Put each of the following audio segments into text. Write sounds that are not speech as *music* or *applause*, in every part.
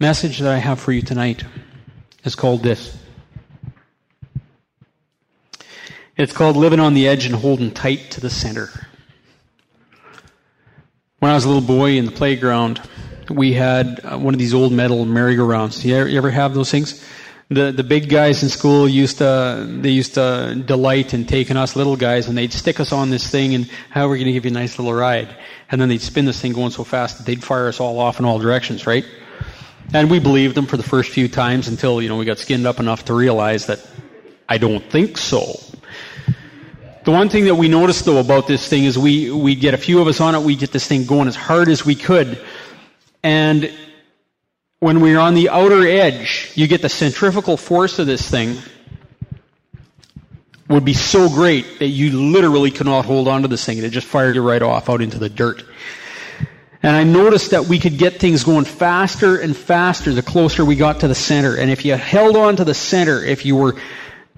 message that I have for you tonight is called this. It's called Living on the Edge and Holding Tight to the Center. When I was a little boy in the playground, we had uh, one of these old metal merry-go-rounds. You ever, have those things? The the big guys in school used to they used to delight in taking us little guys and they'd stick us on this thing and how we're going to give you a nice little ride. And then they'd spin this thing going so fast that they'd fire us all off in all directions, right? And we believed them for the first few times until, you know, we got skinned up enough to realize that I don't think so. The one thing that we noticed though about this thing is we, we get a few of us on it, we get this thing going as hard as we could. And when we're on the outer edge, you get the centrifugal force of this thing would be so great that you literally cannot hold on to this thing. It just fired you right off out into the dirt. And I noticed that we could get things going faster and faster the closer we got to the center. And if you held on to the center, if you were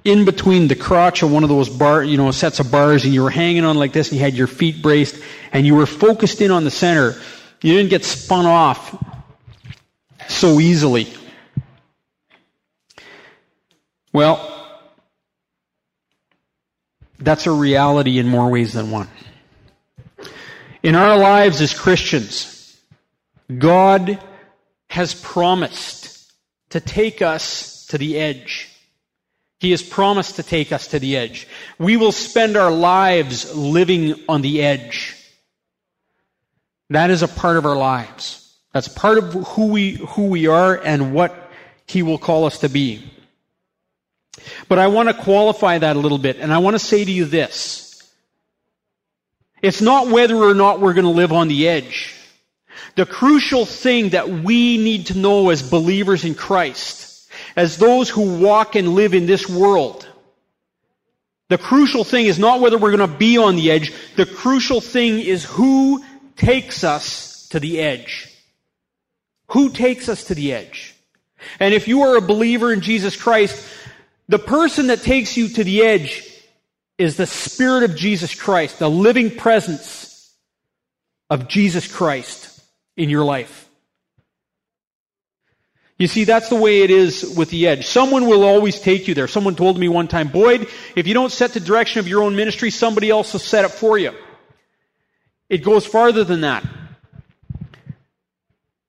in between the crotch of one of those bar, you know, sets of bars and you were hanging on like this and you had your feet braced and you were focused in on the center, you didn't get spun off so easily. Well, that's a reality in more ways than one. In our lives as Christians, God has promised to take us to the edge. He has promised to take us to the edge. We will spend our lives living on the edge. That is a part of our lives. That's part of who we, who we are and what He will call us to be. But I want to qualify that a little bit, and I want to say to you this. It's not whether or not we're going to live on the edge. The crucial thing that we need to know as believers in Christ, as those who walk and live in this world, the crucial thing is not whether we're going to be on the edge. The crucial thing is who takes us to the edge. Who takes us to the edge? And if you are a believer in Jesus Christ, the person that takes you to the edge is the Spirit of Jesus Christ, the living presence of Jesus Christ in your life. You see, that's the way it is with the edge. Someone will always take you there. Someone told me one time, Boyd, if you don't set the direction of your own ministry, somebody else will set it for you. It goes farther than that.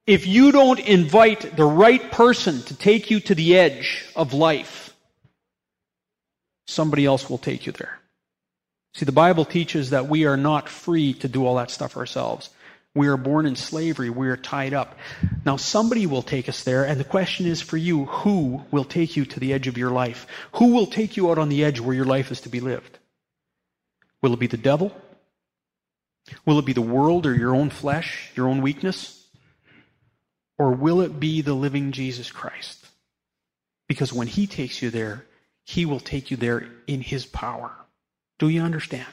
If you don't invite the right person to take you to the edge of life, somebody else will take you there. See, the Bible teaches that we are not free to do all that stuff ourselves. We are born in slavery. We are tied up. Now, somebody will take us there, and the question is for you who will take you to the edge of your life? Who will take you out on the edge where your life is to be lived? Will it be the devil? Will it be the world or your own flesh, your own weakness? Or will it be the living Jesus Christ? Because when He takes you there, He will take you there in His power. Do you understand?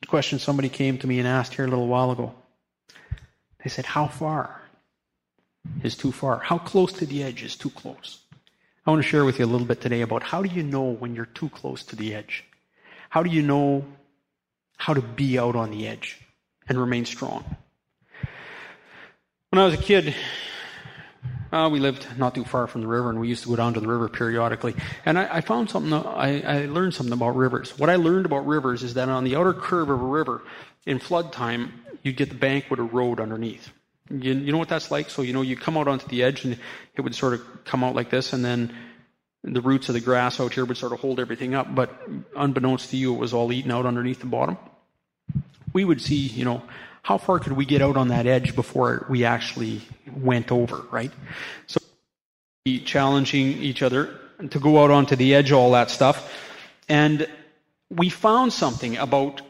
The question somebody came to me and asked here a little while ago. They said, How far is too far? How close to the edge is too close? I want to share with you a little bit today about how do you know when you're too close to the edge? How do you know how to be out on the edge and remain strong. When I was a kid, uh, we lived not too far from the river, and we used to go down to the river periodically. And I, I found something, I, I, learned something about rivers. What I learned about rivers is that on the outer curve of a river, in flood time, you'd get the bank a road underneath. You, you know what that's like? So, you know, you come out onto the edge, and it would sort of come out like this, and then the roots of the grass out here would sort of hold everything up, but unbeknownst to you, it was all eaten out underneath the bottom. We would see, you know, how far could we get out on that edge before we actually went over, right? So, challenging each other to go out onto the edge, all that stuff. And we found something about,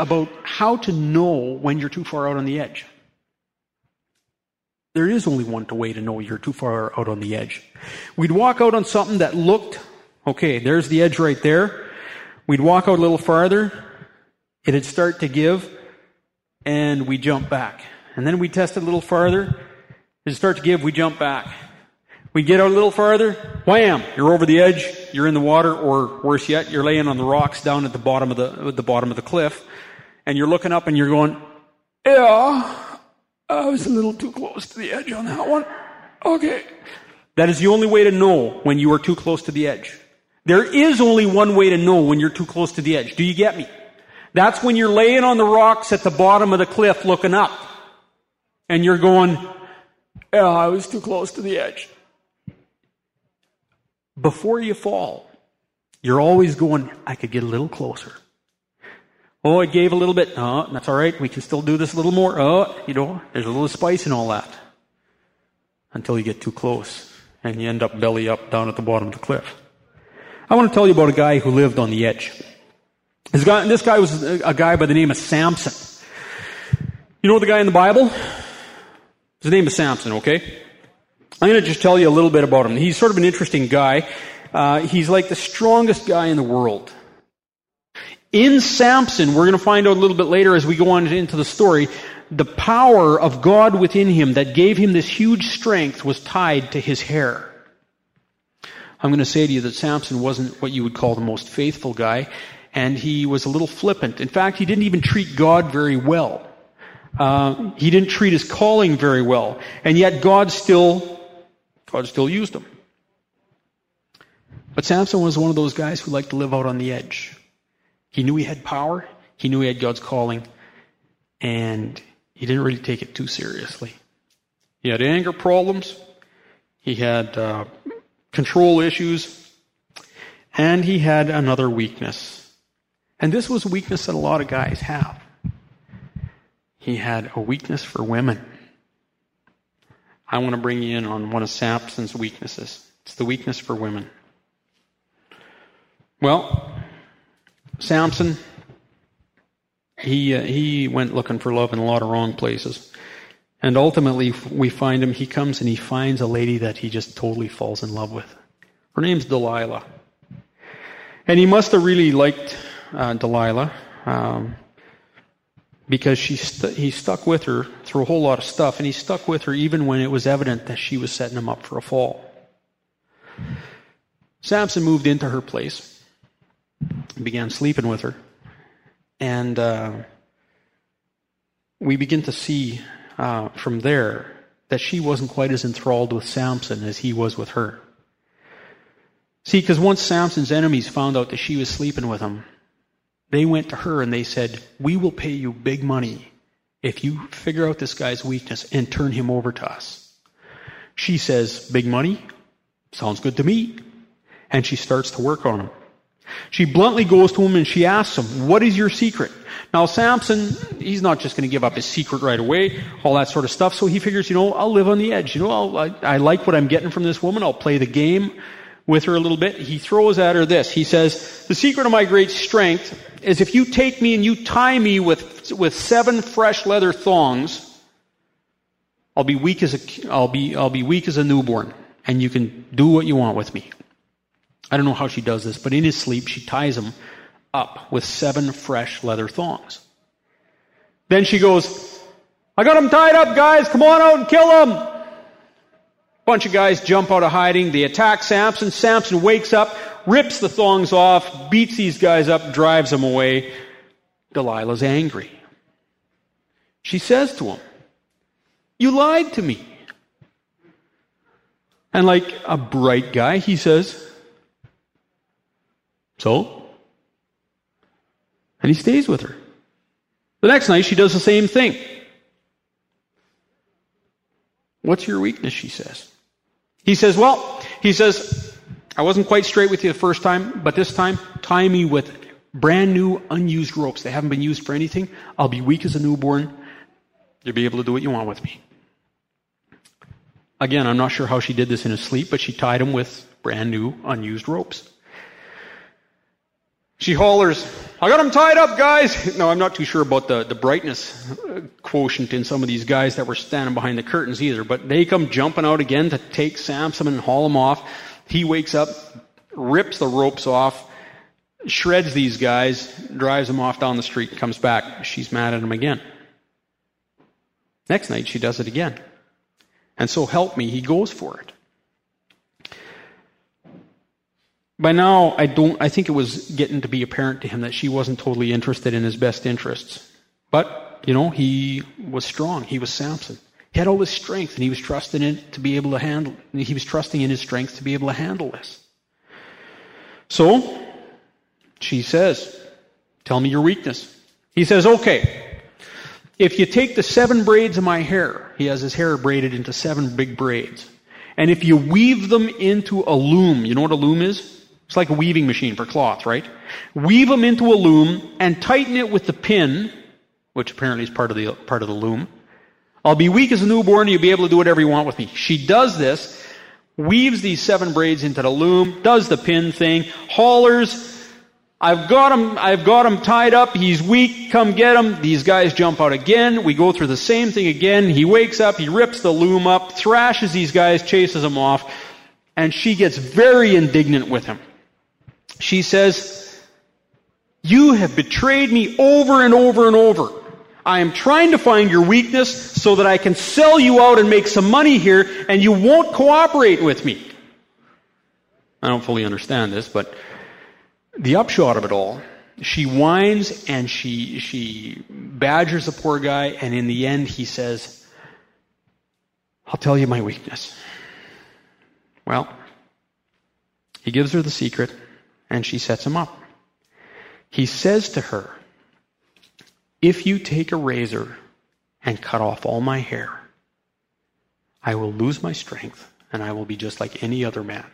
about how to know when you're too far out on the edge. There is only one way to know you're too far out on the edge. We'd walk out on something that looked, okay, there's the edge right there. We'd walk out a little farther. It'd start to give, and we jump back. And then we test it a little farther. As It'd start to give, we jump back. We get out a little farther, wham! You're over the edge, you're in the water, or worse yet, you're laying on the rocks down at the bottom of the, the bottom of the cliff, and you're looking up and you're going, yeah, I was a little too close to the edge on that one. Okay. That is the only way to know when you are too close to the edge. There is only one way to know when you're too close to the edge. Do you get me? That's when you're laying on the rocks at the bottom of the cliff looking up. And you're going, oh, I was too close to the edge. Before you fall, you're always going, I could get a little closer. Oh, it gave a little bit. Oh, that's all right. We can still do this a little more. Oh, you know, there's a little spice in all that. Until you get too close and you end up belly up down at the bottom of the cliff. I want to tell you about a guy who lived on the edge. This guy, this guy was a guy by the name of Samson. You know the guy in the Bible? His name is Samson, okay? I'm going to just tell you a little bit about him. He's sort of an interesting guy. Uh, he's like the strongest guy in the world. In Samson, we're going to find out a little bit later as we go on into the story, the power of God within him that gave him this huge strength was tied to his hair. I'm going to say to you that Samson wasn't what you would call the most faithful guy, and he was a little flippant. In fact, he didn't even treat God very well. Uh, he didn't treat his calling very well, and yet God still, God still used him. But Samson was one of those guys who liked to live out on the edge. He knew he had power. He knew he had God's calling. And he didn't really take it too seriously. He had anger problems. He had uh, control issues. And he had another weakness. And this was a weakness that a lot of guys have. He had a weakness for women. I want to bring you in on one of Samson's weaknesses. It's the weakness for women. Well, Samson, he, uh, he went looking for love in a lot of wrong places. And ultimately, we find him, he comes and he finds a lady that he just totally falls in love with. Her name's Delilah. And he must have really liked uh, Delilah um, because she st- he stuck with her through a whole lot of stuff, and he stuck with her even when it was evident that she was setting him up for a fall. Samson moved into her place began sleeping with her. And uh, we begin to see uh, from there that she wasn't quite as enthralled with Samson as he was with her. See, because once Samson's enemies found out that she was sleeping with him, they went to her and they said, We will pay you big money if you figure out this guy's weakness and turn him over to us. She says, Big money? Sounds good to me. And she starts to work on him. She bluntly goes to him and she asks him, What is your secret? Now, Samson, he's not just going to give up his secret right away, all that sort of stuff. So he figures, you know, I'll live on the edge. You know, I, I like what I'm getting from this woman. I'll play the game with her a little bit. He throws at her this. He says, The secret of my great strength is if you take me and you tie me with, with seven fresh leather thongs, I'll be weak as a, I'll be, I'll be weak as a newborn and you can do what you want with me. I don't know how she does this, but in his sleep, she ties him up with seven fresh leather thongs. Then she goes, I got him tied up, guys. Come on out and kill him. Bunch of guys jump out of hiding. They attack Samson. Samson wakes up, rips the thongs off, beats these guys up, drives them away. Delilah's angry. She says to him, You lied to me. And like a bright guy, he says, so? And he stays with her. The next night, she does the same thing. What's your weakness? She says. He says, Well, he says, I wasn't quite straight with you the first time, but this time, tie me with brand new, unused ropes. They haven't been used for anything. I'll be weak as a newborn. You'll be able to do what you want with me. Again, I'm not sure how she did this in his sleep, but she tied him with brand new, unused ropes. She hollers, I got him tied up, guys. *laughs* No, I'm not too sure about the, the brightness quotient in some of these guys that were standing behind the curtains either, but they come jumping out again to take Samson and haul him off. He wakes up, rips the ropes off, shreds these guys, drives them off down the street, comes back. She's mad at him again. Next night, she does it again. And so help me, he goes for it. By now, I don't, I think it was getting to be apparent to him that she wasn't totally interested in his best interests. But, you know, he was strong. He was Samson. He had all his strength and he was trusting it to be able to handle he was trusting in his strength to be able to handle this. So, she says, Tell me your weakness. He says, Okay, if you take the seven braids of my hair, he has his hair braided into seven big braids, and if you weave them into a loom, you know what a loom is? It's like a weaving machine for cloth, right? Weave them into a loom and tighten it with the pin, which apparently is part of the, part of the loom. I'll be weak as a newborn and you'll be able to do whatever you want with me. She does this, weaves these seven braids into the loom, does the pin thing, hollers, I've got him, I've got him tied up, he's weak, come get him. These guys jump out again, we go through the same thing again, he wakes up, he rips the loom up, thrashes these guys, chases them off, and she gets very indignant with him. She says, You have betrayed me over and over and over. I am trying to find your weakness so that I can sell you out and make some money here, and you won't cooperate with me. I don't fully understand this, but the upshot of it all, she whines and she, she badgers the poor guy, and in the end, he says, I'll tell you my weakness. Well, he gives her the secret and she sets him up. He says to her, If you take a razor and cut off all my hair, I will lose my strength and I will be just like any other man.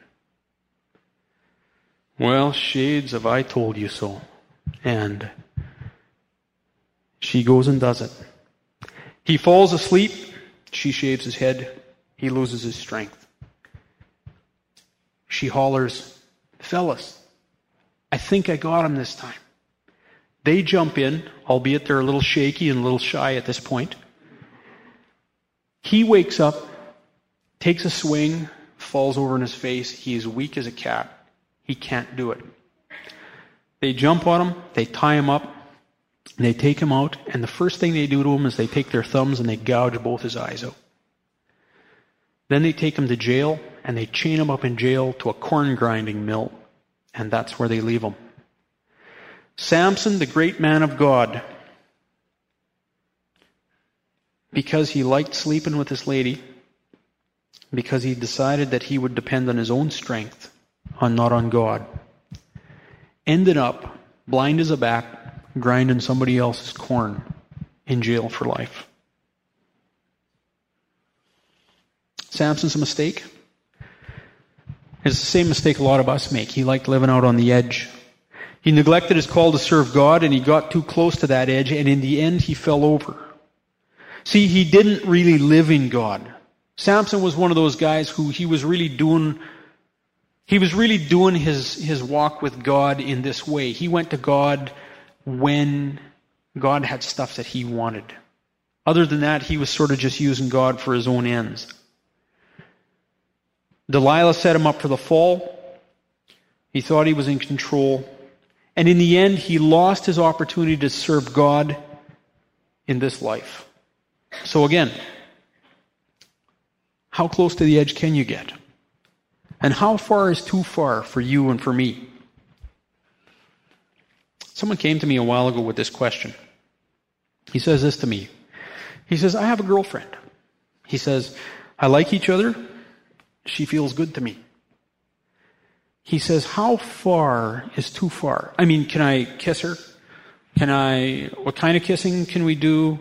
Well, shades of I told you so. And she goes and does it. He falls asleep. She shaves his head. He loses his strength. She hollers, Fellas, I think I got him this time. They jump in, albeit they're a little shaky and a little shy at this point. He wakes up, takes a swing, falls over in his face. He is weak as a cat. He can't do it. They jump on him, they tie him up, they take him out, and the first thing they do to him is they take their thumbs and they gouge both his eyes out. Then they take him to jail, and they chain him up in jail to a corn grinding mill and that's where they leave him. Samson, the great man of God, because he liked sleeping with this lady, because he decided that he would depend on his own strength, on not on God, ended up blind as a bat, grinding somebody else's corn in jail for life. Samson's a mistake. It's the same mistake a lot of us make. He liked living out on the edge. He neglected his call to serve God and he got too close to that edge and in the end he fell over. See, he didn't really live in God. Samson was one of those guys who he was really doing he was really doing his, his walk with God in this way. He went to God when God had stuff that he wanted. Other than that, he was sort of just using God for his own ends. Delilah set him up for the fall. He thought he was in control. And in the end, he lost his opportunity to serve God in this life. So again, how close to the edge can you get? And how far is too far for you and for me? Someone came to me a while ago with this question. He says this to me. He says, I have a girlfriend. He says, I like each other. She feels good to me. He says, How far is too far? I mean, can I kiss her? Can I, what kind of kissing can we do?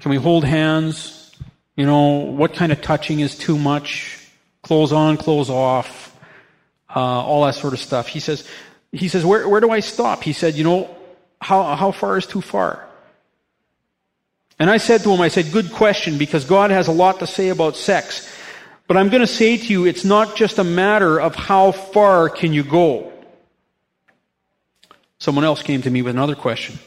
Can we hold hands? You know, what kind of touching is too much? Clothes on, clothes off, uh, all that sort of stuff. He says, he says, where, where do I stop? He said, you know, how, how far is too far? And I said to him, I said, good question, because God has a lot to say about sex. But I'm going to say to you, it's not just a matter of how far can you go. Someone else came to me with another question.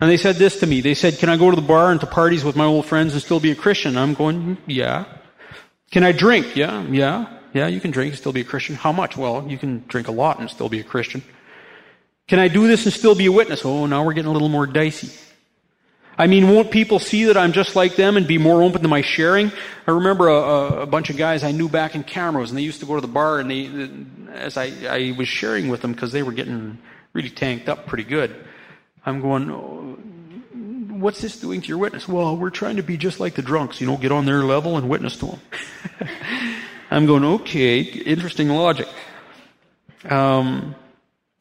And they said this to me. They said, can I go to the bar and to parties with my old friends and still be a Christian? I'm going, hmm, yeah. Can I drink? Yeah, yeah, yeah, you can drink and still be a Christian. How much? Well, you can drink a lot and still be a Christian. Can I do this and still be a witness? Oh, now we're getting a little more dicey. I mean, won't people see that I'm just like them and be more open to my sharing? I remember a, a bunch of guys I knew back in Camrose, and they used to go to the bar, and they, as I, I was sharing with them because they were getting really tanked up pretty good, I'm going, what's this doing to your witness? Well, we're trying to be just like the drunks, you know, get on their level and witness to them. *laughs* I'm going, okay, interesting logic. Um,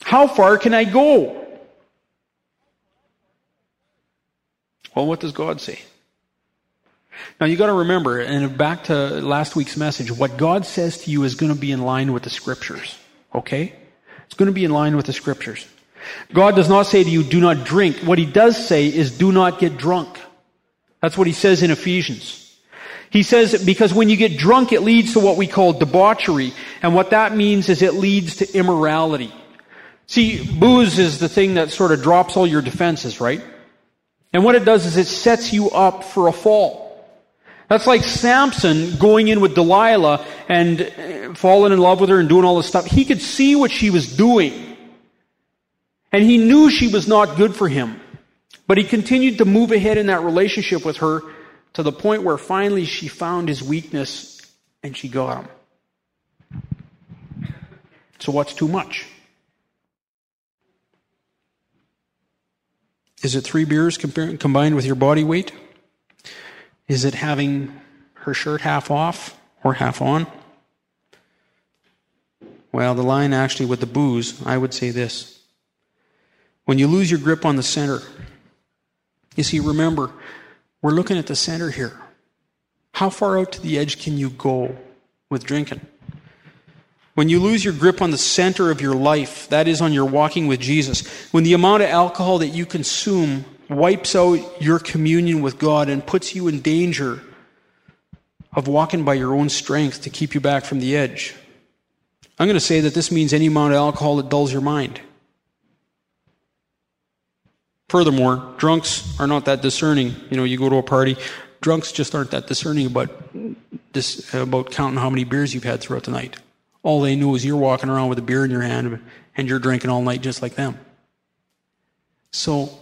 how far can I go? Well, what does God say? Now you got to remember, and back to last week's message, what God says to you is going to be in line with the scriptures. Okay? It's going to be in line with the scriptures. God does not say to you, do not drink. What he does say is do not get drunk. That's what he says in Ephesians. He says because when you get drunk, it leads to what we call debauchery. And what that means is it leads to immorality. See, booze is the thing that sort of drops all your defenses, right? And what it does is it sets you up for a fall. That's like Samson going in with Delilah and uh, falling in love with her and doing all this stuff. He could see what she was doing. And he knew she was not good for him. But he continued to move ahead in that relationship with her to the point where finally she found his weakness and she got him. So what's too much? Is it three beers combined with your body weight? Is it having her shirt half off or half on? Well, the line actually with the booze, I would say this. When you lose your grip on the center, you see, remember, we're looking at the center here. How far out to the edge can you go with drinking? When you lose your grip on the center of your life, that is on your walking with Jesus, when the amount of alcohol that you consume wipes out your communion with God and puts you in danger of walking by your own strength to keep you back from the edge. I'm going to say that this means any amount of alcohol that dulls your mind. Furthermore, drunks are not that discerning. You know, you go to a party, drunks just aren't that discerning about this, about counting how many beers you've had throughout the night. All they know is you're walking around with a beer in your hand and you're drinking all night just like them. So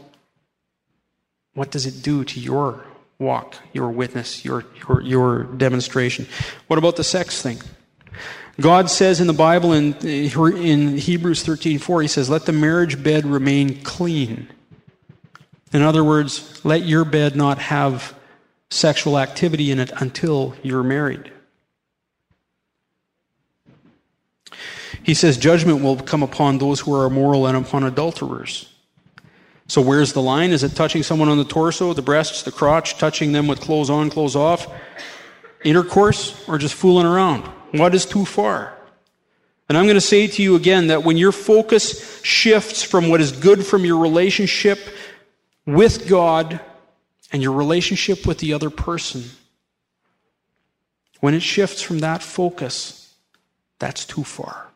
what does it do to your walk, your witness, your, your, your demonstration? What about the sex thing? God says in the Bible in, in Hebrews 13:4 he says let the marriage bed remain clean. In other words, let your bed not have sexual activity in it until you're married. He says judgment will come upon those who are immoral and upon adulterers. So where's the line? Is it touching someone on the torso, the breasts, the crotch, touching them with clothes on, clothes off? Intercourse or just fooling around? What is too far? And I'm going to say to you again that when your focus shifts from what is good from your relationship with God and your relationship with the other person, when it shifts from that focus, that's too far.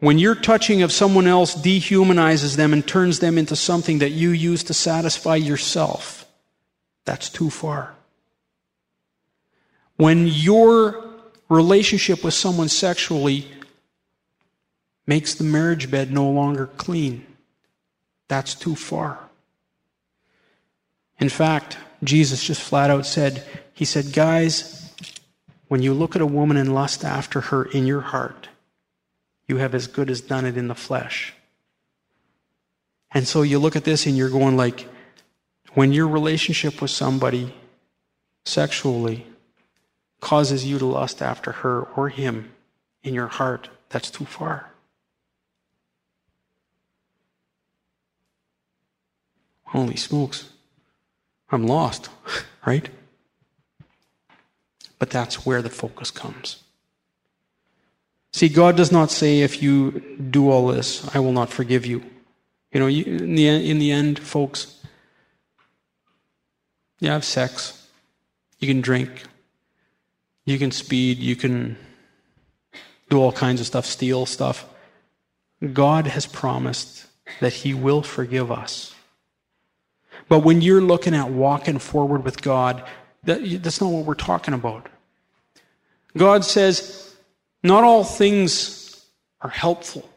When your touching of someone else dehumanizes them and turns them into something that you use to satisfy yourself, that's too far. When your relationship with someone sexually makes the marriage bed no longer clean, that's too far. In fact, Jesus just flat out said, He said, Guys, when you look at a woman and lust after her in your heart, you have as good as done it in the flesh. And so you look at this and you're going like, when your relationship with somebody sexually causes you to lust after her or him in your heart, that's too far. Holy smokes. I'm lost, *laughs* right? But that's where the focus comes. See, God does not say, if you do all this, I will not forgive you. You know, in, the, in the end, folks, you have sex, you can drink, you can speed, you can do all kinds of stuff, steal stuff. God has promised that He will forgive us. But when you're looking at walking forward with God, that, that's not what we're talking about. God says, not all things are helpful.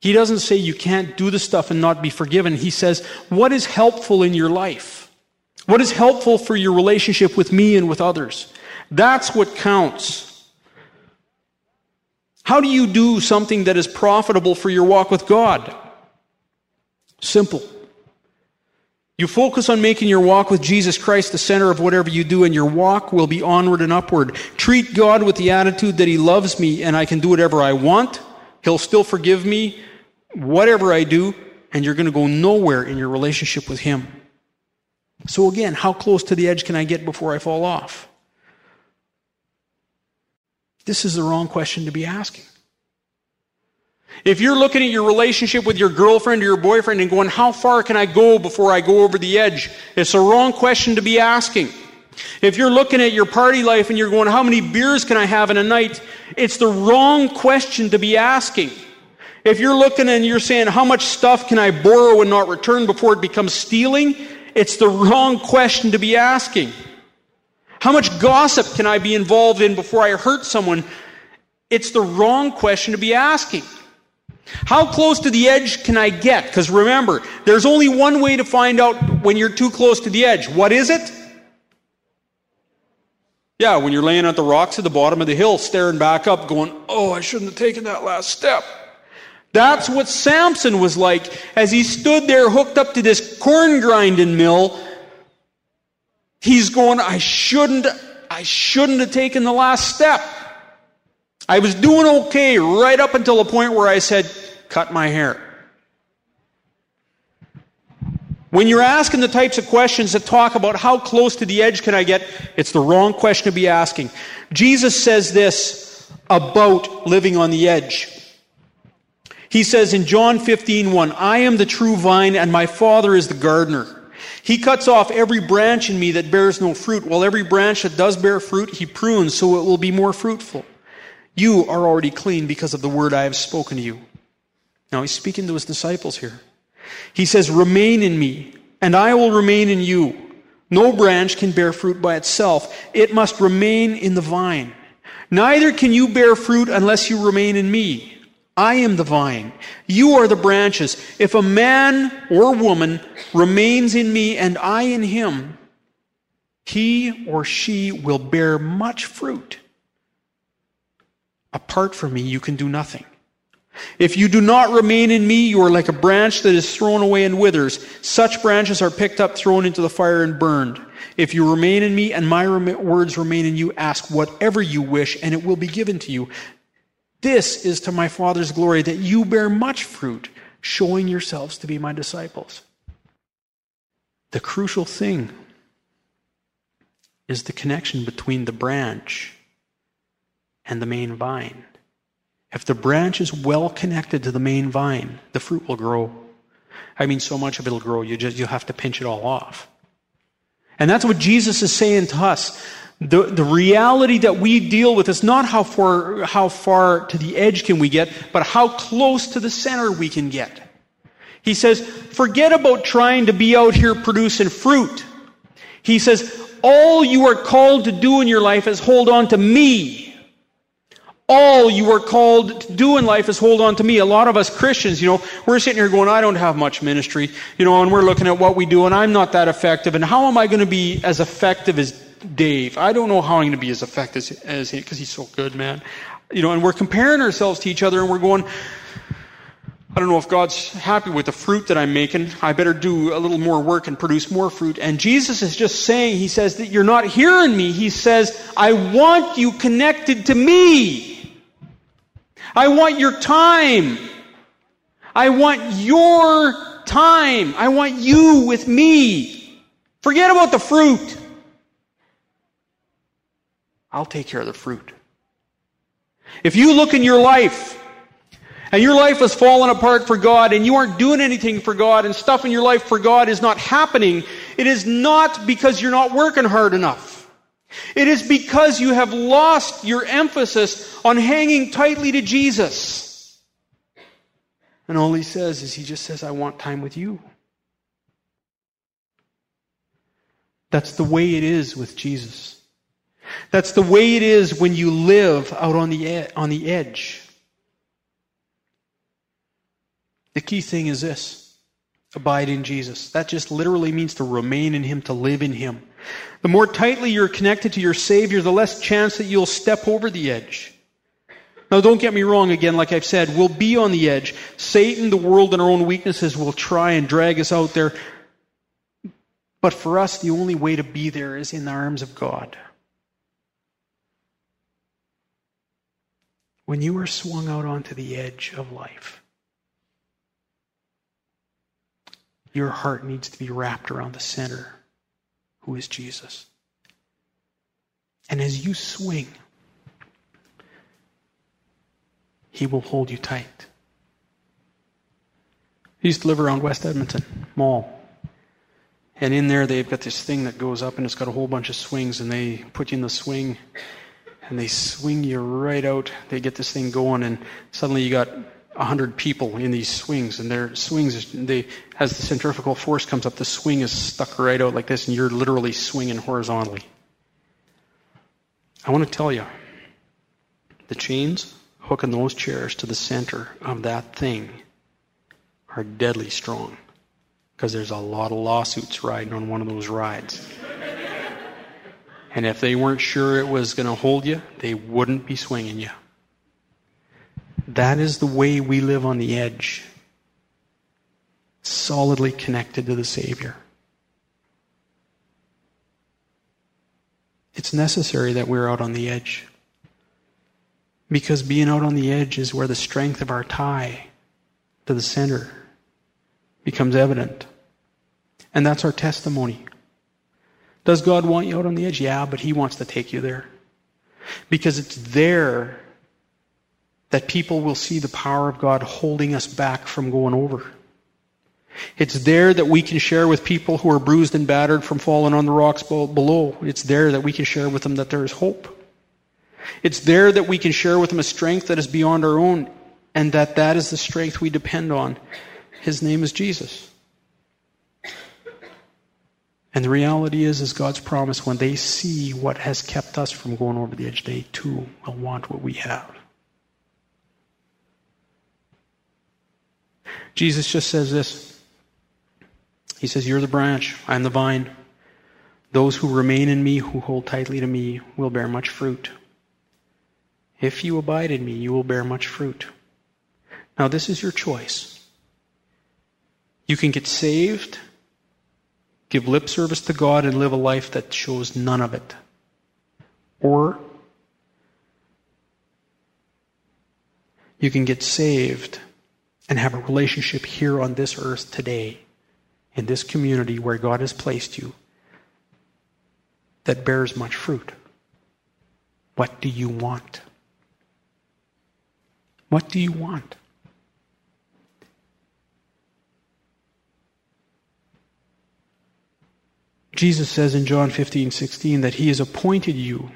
He doesn't say you can't do the stuff and not be forgiven. He says, what is helpful in your life? What is helpful for your relationship with me and with others? That's what counts. How do you do something that is profitable for your walk with God? Simple. You focus on making your walk with Jesus Christ the center of whatever you do, and your walk will be onward and upward. Treat God with the attitude that He loves me and I can do whatever I want. He'll still forgive me, whatever I do, and you're going to go nowhere in your relationship with Him. So, again, how close to the edge can I get before I fall off? This is the wrong question to be asking. If you're looking at your relationship with your girlfriend or your boyfriend and going, How far can I go before I go over the edge? It's the wrong question to be asking. If you're looking at your party life and you're going, How many beers can I have in a night? It's the wrong question to be asking. If you're looking and you're saying, How much stuff can I borrow and not return before it becomes stealing? It's the wrong question to be asking. How much gossip can I be involved in before I hurt someone? It's the wrong question to be asking. How close to the edge can I get? Because remember, there's only one way to find out when you're too close to the edge. What is it? Yeah, when you're laying at the rocks at the bottom of the hill, staring back up, going, Oh, I shouldn't have taken that last step. That's what Samson was like as he stood there hooked up to this corn grinding mill. He's going, I shouldn't, I shouldn't have taken the last step. I was doing okay right up until the point where I said, cut my hair. When you're asking the types of questions that talk about how close to the edge can I get, it's the wrong question to be asking. Jesus says this about living on the edge. He says in John 15, 1, I am the true vine and my Father is the gardener. He cuts off every branch in me that bears no fruit, while every branch that does bear fruit, he prunes so it will be more fruitful. You are already clean because of the word I have spoken to you. Now he's speaking to his disciples here. He says, Remain in me, and I will remain in you. No branch can bear fruit by itself, it must remain in the vine. Neither can you bear fruit unless you remain in me. I am the vine. You are the branches. If a man or woman remains in me and I in him, he or she will bear much fruit. Apart from me, you can do nothing. If you do not remain in me, you are like a branch that is thrown away and withers. Such branches are picked up, thrown into the fire, and burned. If you remain in me and my words remain in you, ask whatever you wish, and it will be given to you. This is to my Father's glory that you bear much fruit, showing yourselves to be my disciples. The crucial thing is the connection between the branch and the main vine. If the branch is well connected to the main vine, the fruit will grow. I mean, so much of it will grow, you just, you'll have to pinch it all off. And that's what Jesus is saying to us. The, the reality that we deal with is not how far, how far to the edge can we get, but how close to the center we can get. He says, forget about trying to be out here producing fruit. He says, all you are called to do in your life is hold on to me all you are called to do in life is hold on to me. A lot of us Christians, you know, we're sitting here going, I don't have much ministry, you know, and we're looking at what we do and I'm not that effective. And how am I going to be as effective as Dave? I don't know how I'm going to be as effective as, he, because he's so good, man. You know, and we're comparing ourselves to each other and we're going, I don't know if God's happy with the fruit that I'm making. I better do a little more work and produce more fruit. And Jesus is just saying, He says that you're not hearing me. He says, I want you connected to me. I want your time. I want your time. I want you with me. Forget about the fruit. I'll take care of the fruit. If you look in your life and your life has fallen apart for God and you aren't doing anything for God and stuff in your life for God is not happening, it is not because you're not working hard enough. It is because you have lost your emphasis on hanging tightly to Jesus. And all he says is, he just says, I want time with you. That's the way it is with Jesus. That's the way it is when you live out on the, on the edge. The key thing is this abide in Jesus. That just literally means to remain in Him, to live in Him. The more tightly you're connected to your Savior, the less chance that you'll step over the edge. Now, don't get me wrong again, like I've said, we'll be on the edge. Satan, the world, and our own weaknesses will try and drag us out there. But for us, the only way to be there is in the arms of God. When you are swung out onto the edge of life, your heart needs to be wrapped around the center, who is Jesus. And as you swing, He will hold you tight. I used to live around West Edmonton Mall. And in there, they've got this thing that goes up and it's got a whole bunch of swings, and they put you in the swing and they swing you right out. They get this thing going, and suddenly you got a hundred people in these swings, and their swings, they, as the centrifugal force comes up, the swing is stuck right out like this, and you're literally swinging horizontally. I want to tell you, the chains hooking those chairs to the center of that thing are deadly strong because there's a lot of lawsuits riding on one of those rides. and if they weren't sure it was going to hold you, they wouldn't be swinging you. That is the way we live on the edge, solidly connected to the Savior. It's necessary that we're out on the edge. Because being out on the edge is where the strength of our tie to the center becomes evident. And that's our testimony. Does God want you out on the edge? Yeah, but He wants to take you there. Because it's there that people will see the power of God holding us back from going over. It's there that we can share with people who are bruised and battered from falling on the rocks below. It's there that we can share with them that there is hope. It's there that we can share with them a strength that is beyond our own and that that is the strength we depend on. His name is Jesus. And the reality is, is God's promise, when they see what has kept us from going over the edge, they too will want what we have. Jesus just says this. He says, You're the branch, I'm the vine. Those who remain in me, who hold tightly to me, will bear much fruit. If you abide in me, you will bear much fruit. Now, this is your choice. You can get saved give lip service to God and live a life that shows none of it. Or you can get saved and have a relationship here on this earth today, in this community where God has placed you, that bears much fruit. What do you want? What do you want? Jesus says in John 15, 16 that he has appointed you,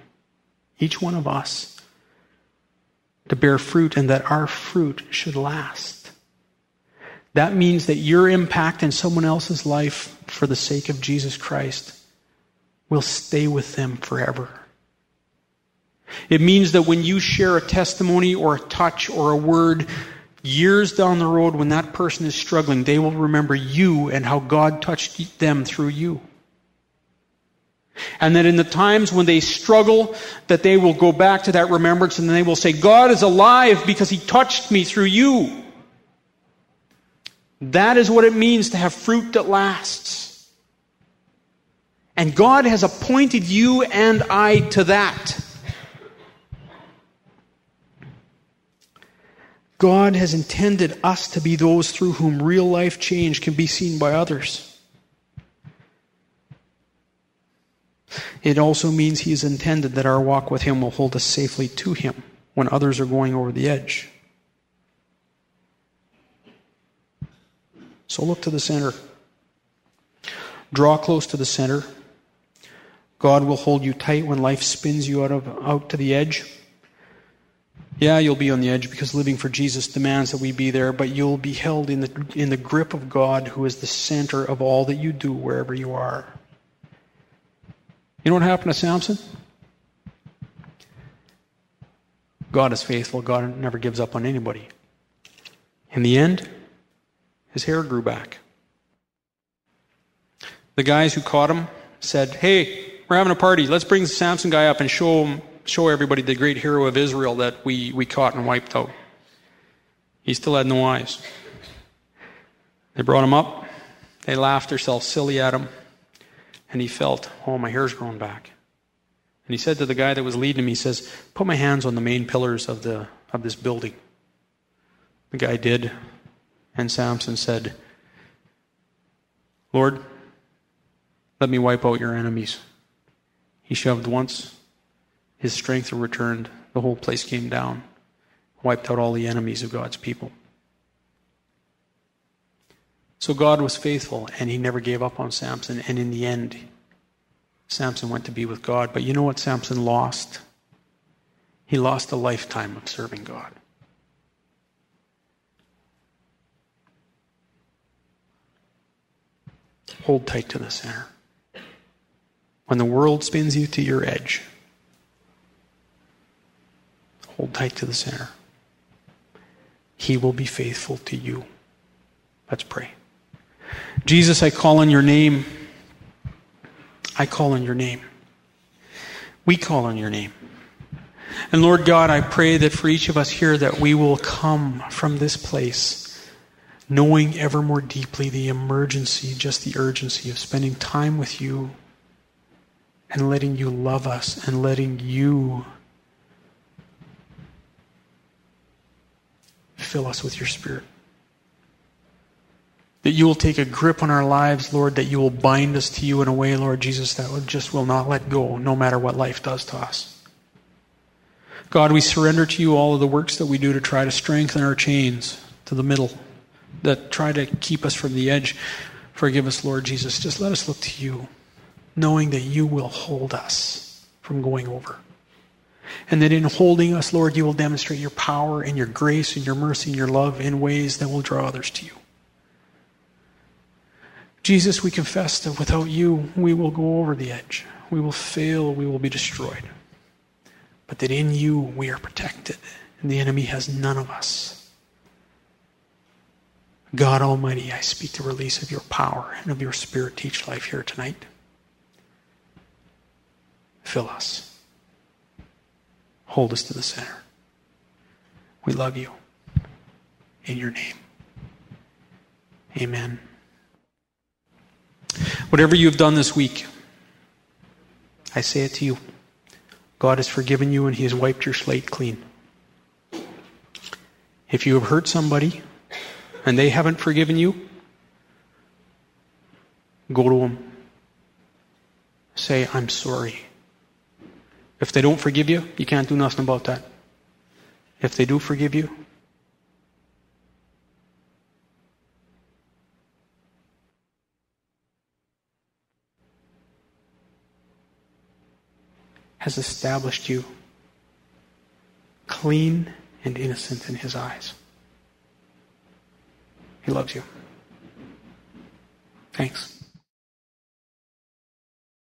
each one of us, to bear fruit and that our fruit should last. That means that your impact in someone else's life for the sake of Jesus Christ will stay with them forever. It means that when you share a testimony or a touch or a word years down the road when that person is struggling, they will remember you and how God touched them through you. And that in the times when they struggle, that they will go back to that remembrance and they will say, God is alive because he touched me through you. That is what it means to have fruit that lasts. And God has appointed you and I to that. God has intended us to be those through whom real life change can be seen by others. It also means He has intended that our walk with Him will hold us safely to Him when others are going over the edge. So look to the center. Draw close to the center. God will hold you tight when life spins you out of out to the edge. Yeah, you'll be on the edge because living for Jesus demands that we be there, but you'll be held in the in the grip of God who is the center of all that you do wherever you are. You know what happened to Samson? God is faithful. God never gives up on anybody. In the end, his hair grew back. The guys who caught him said, Hey, we're having a party. Let's bring the Samson guy up and show him show everybody the great hero of Israel that we, we caught and wiped out. He still had no eyes. They brought him up. They laughed themselves silly at him. And he felt, oh, my hair's grown back. And he said to the guy that was leading him, he says, put my hands on the main pillars of, the, of this building. The guy did. And Samson said, Lord, let me wipe out your enemies. He shoved once. His strength returned. The whole place came down. Wiped out all the enemies of God's people. So God was faithful and he never gave up on Samson. And in the end, Samson went to be with God. But you know what Samson lost? He lost a lifetime of serving God. Hold tight to the center. When the world spins you to your edge, hold tight to the center. He will be faithful to you. Let's pray. Jesus, I call on your name. I call on your name. We call on your name. And Lord God, I pray that for each of us here that we will come from this place knowing ever more deeply the emergency, just the urgency of spending time with you and letting you love us and letting you fill us with your spirit. That you will take a grip on our lives, Lord, that you will bind us to you in a way, Lord Jesus, that just will not let go, no matter what life does to us. God, we surrender to you all of the works that we do to try to strengthen our chains to the middle, that try to keep us from the edge. Forgive us, Lord Jesus. Just let us look to you, knowing that you will hold us from going over. And that in holding us, Lord, you will demonstrate your power and your grace and your mercy and your love in ways that will draw others to you. Jesus, we confess that without you, we will go over the edge. We will fail. We will be destroyed. But that in you, we are protected, and the enemy has none of us. God Almighty, I speak the release of your power and of your spirit to each life here tonight. Fill us. Hold us to the center. We love you. In your name. Amen. Whatever you have done this week, I say it to you. God has forgiven you and He has wiped your slate clean. If you have hurt somebody and they haven't forgiven you, go to them. Say, I'm sorry. If they don't forgive you, you can't do nothing about that. If they do forgive you, has established you clean and innocent in His eyes. He loves you. Thanks.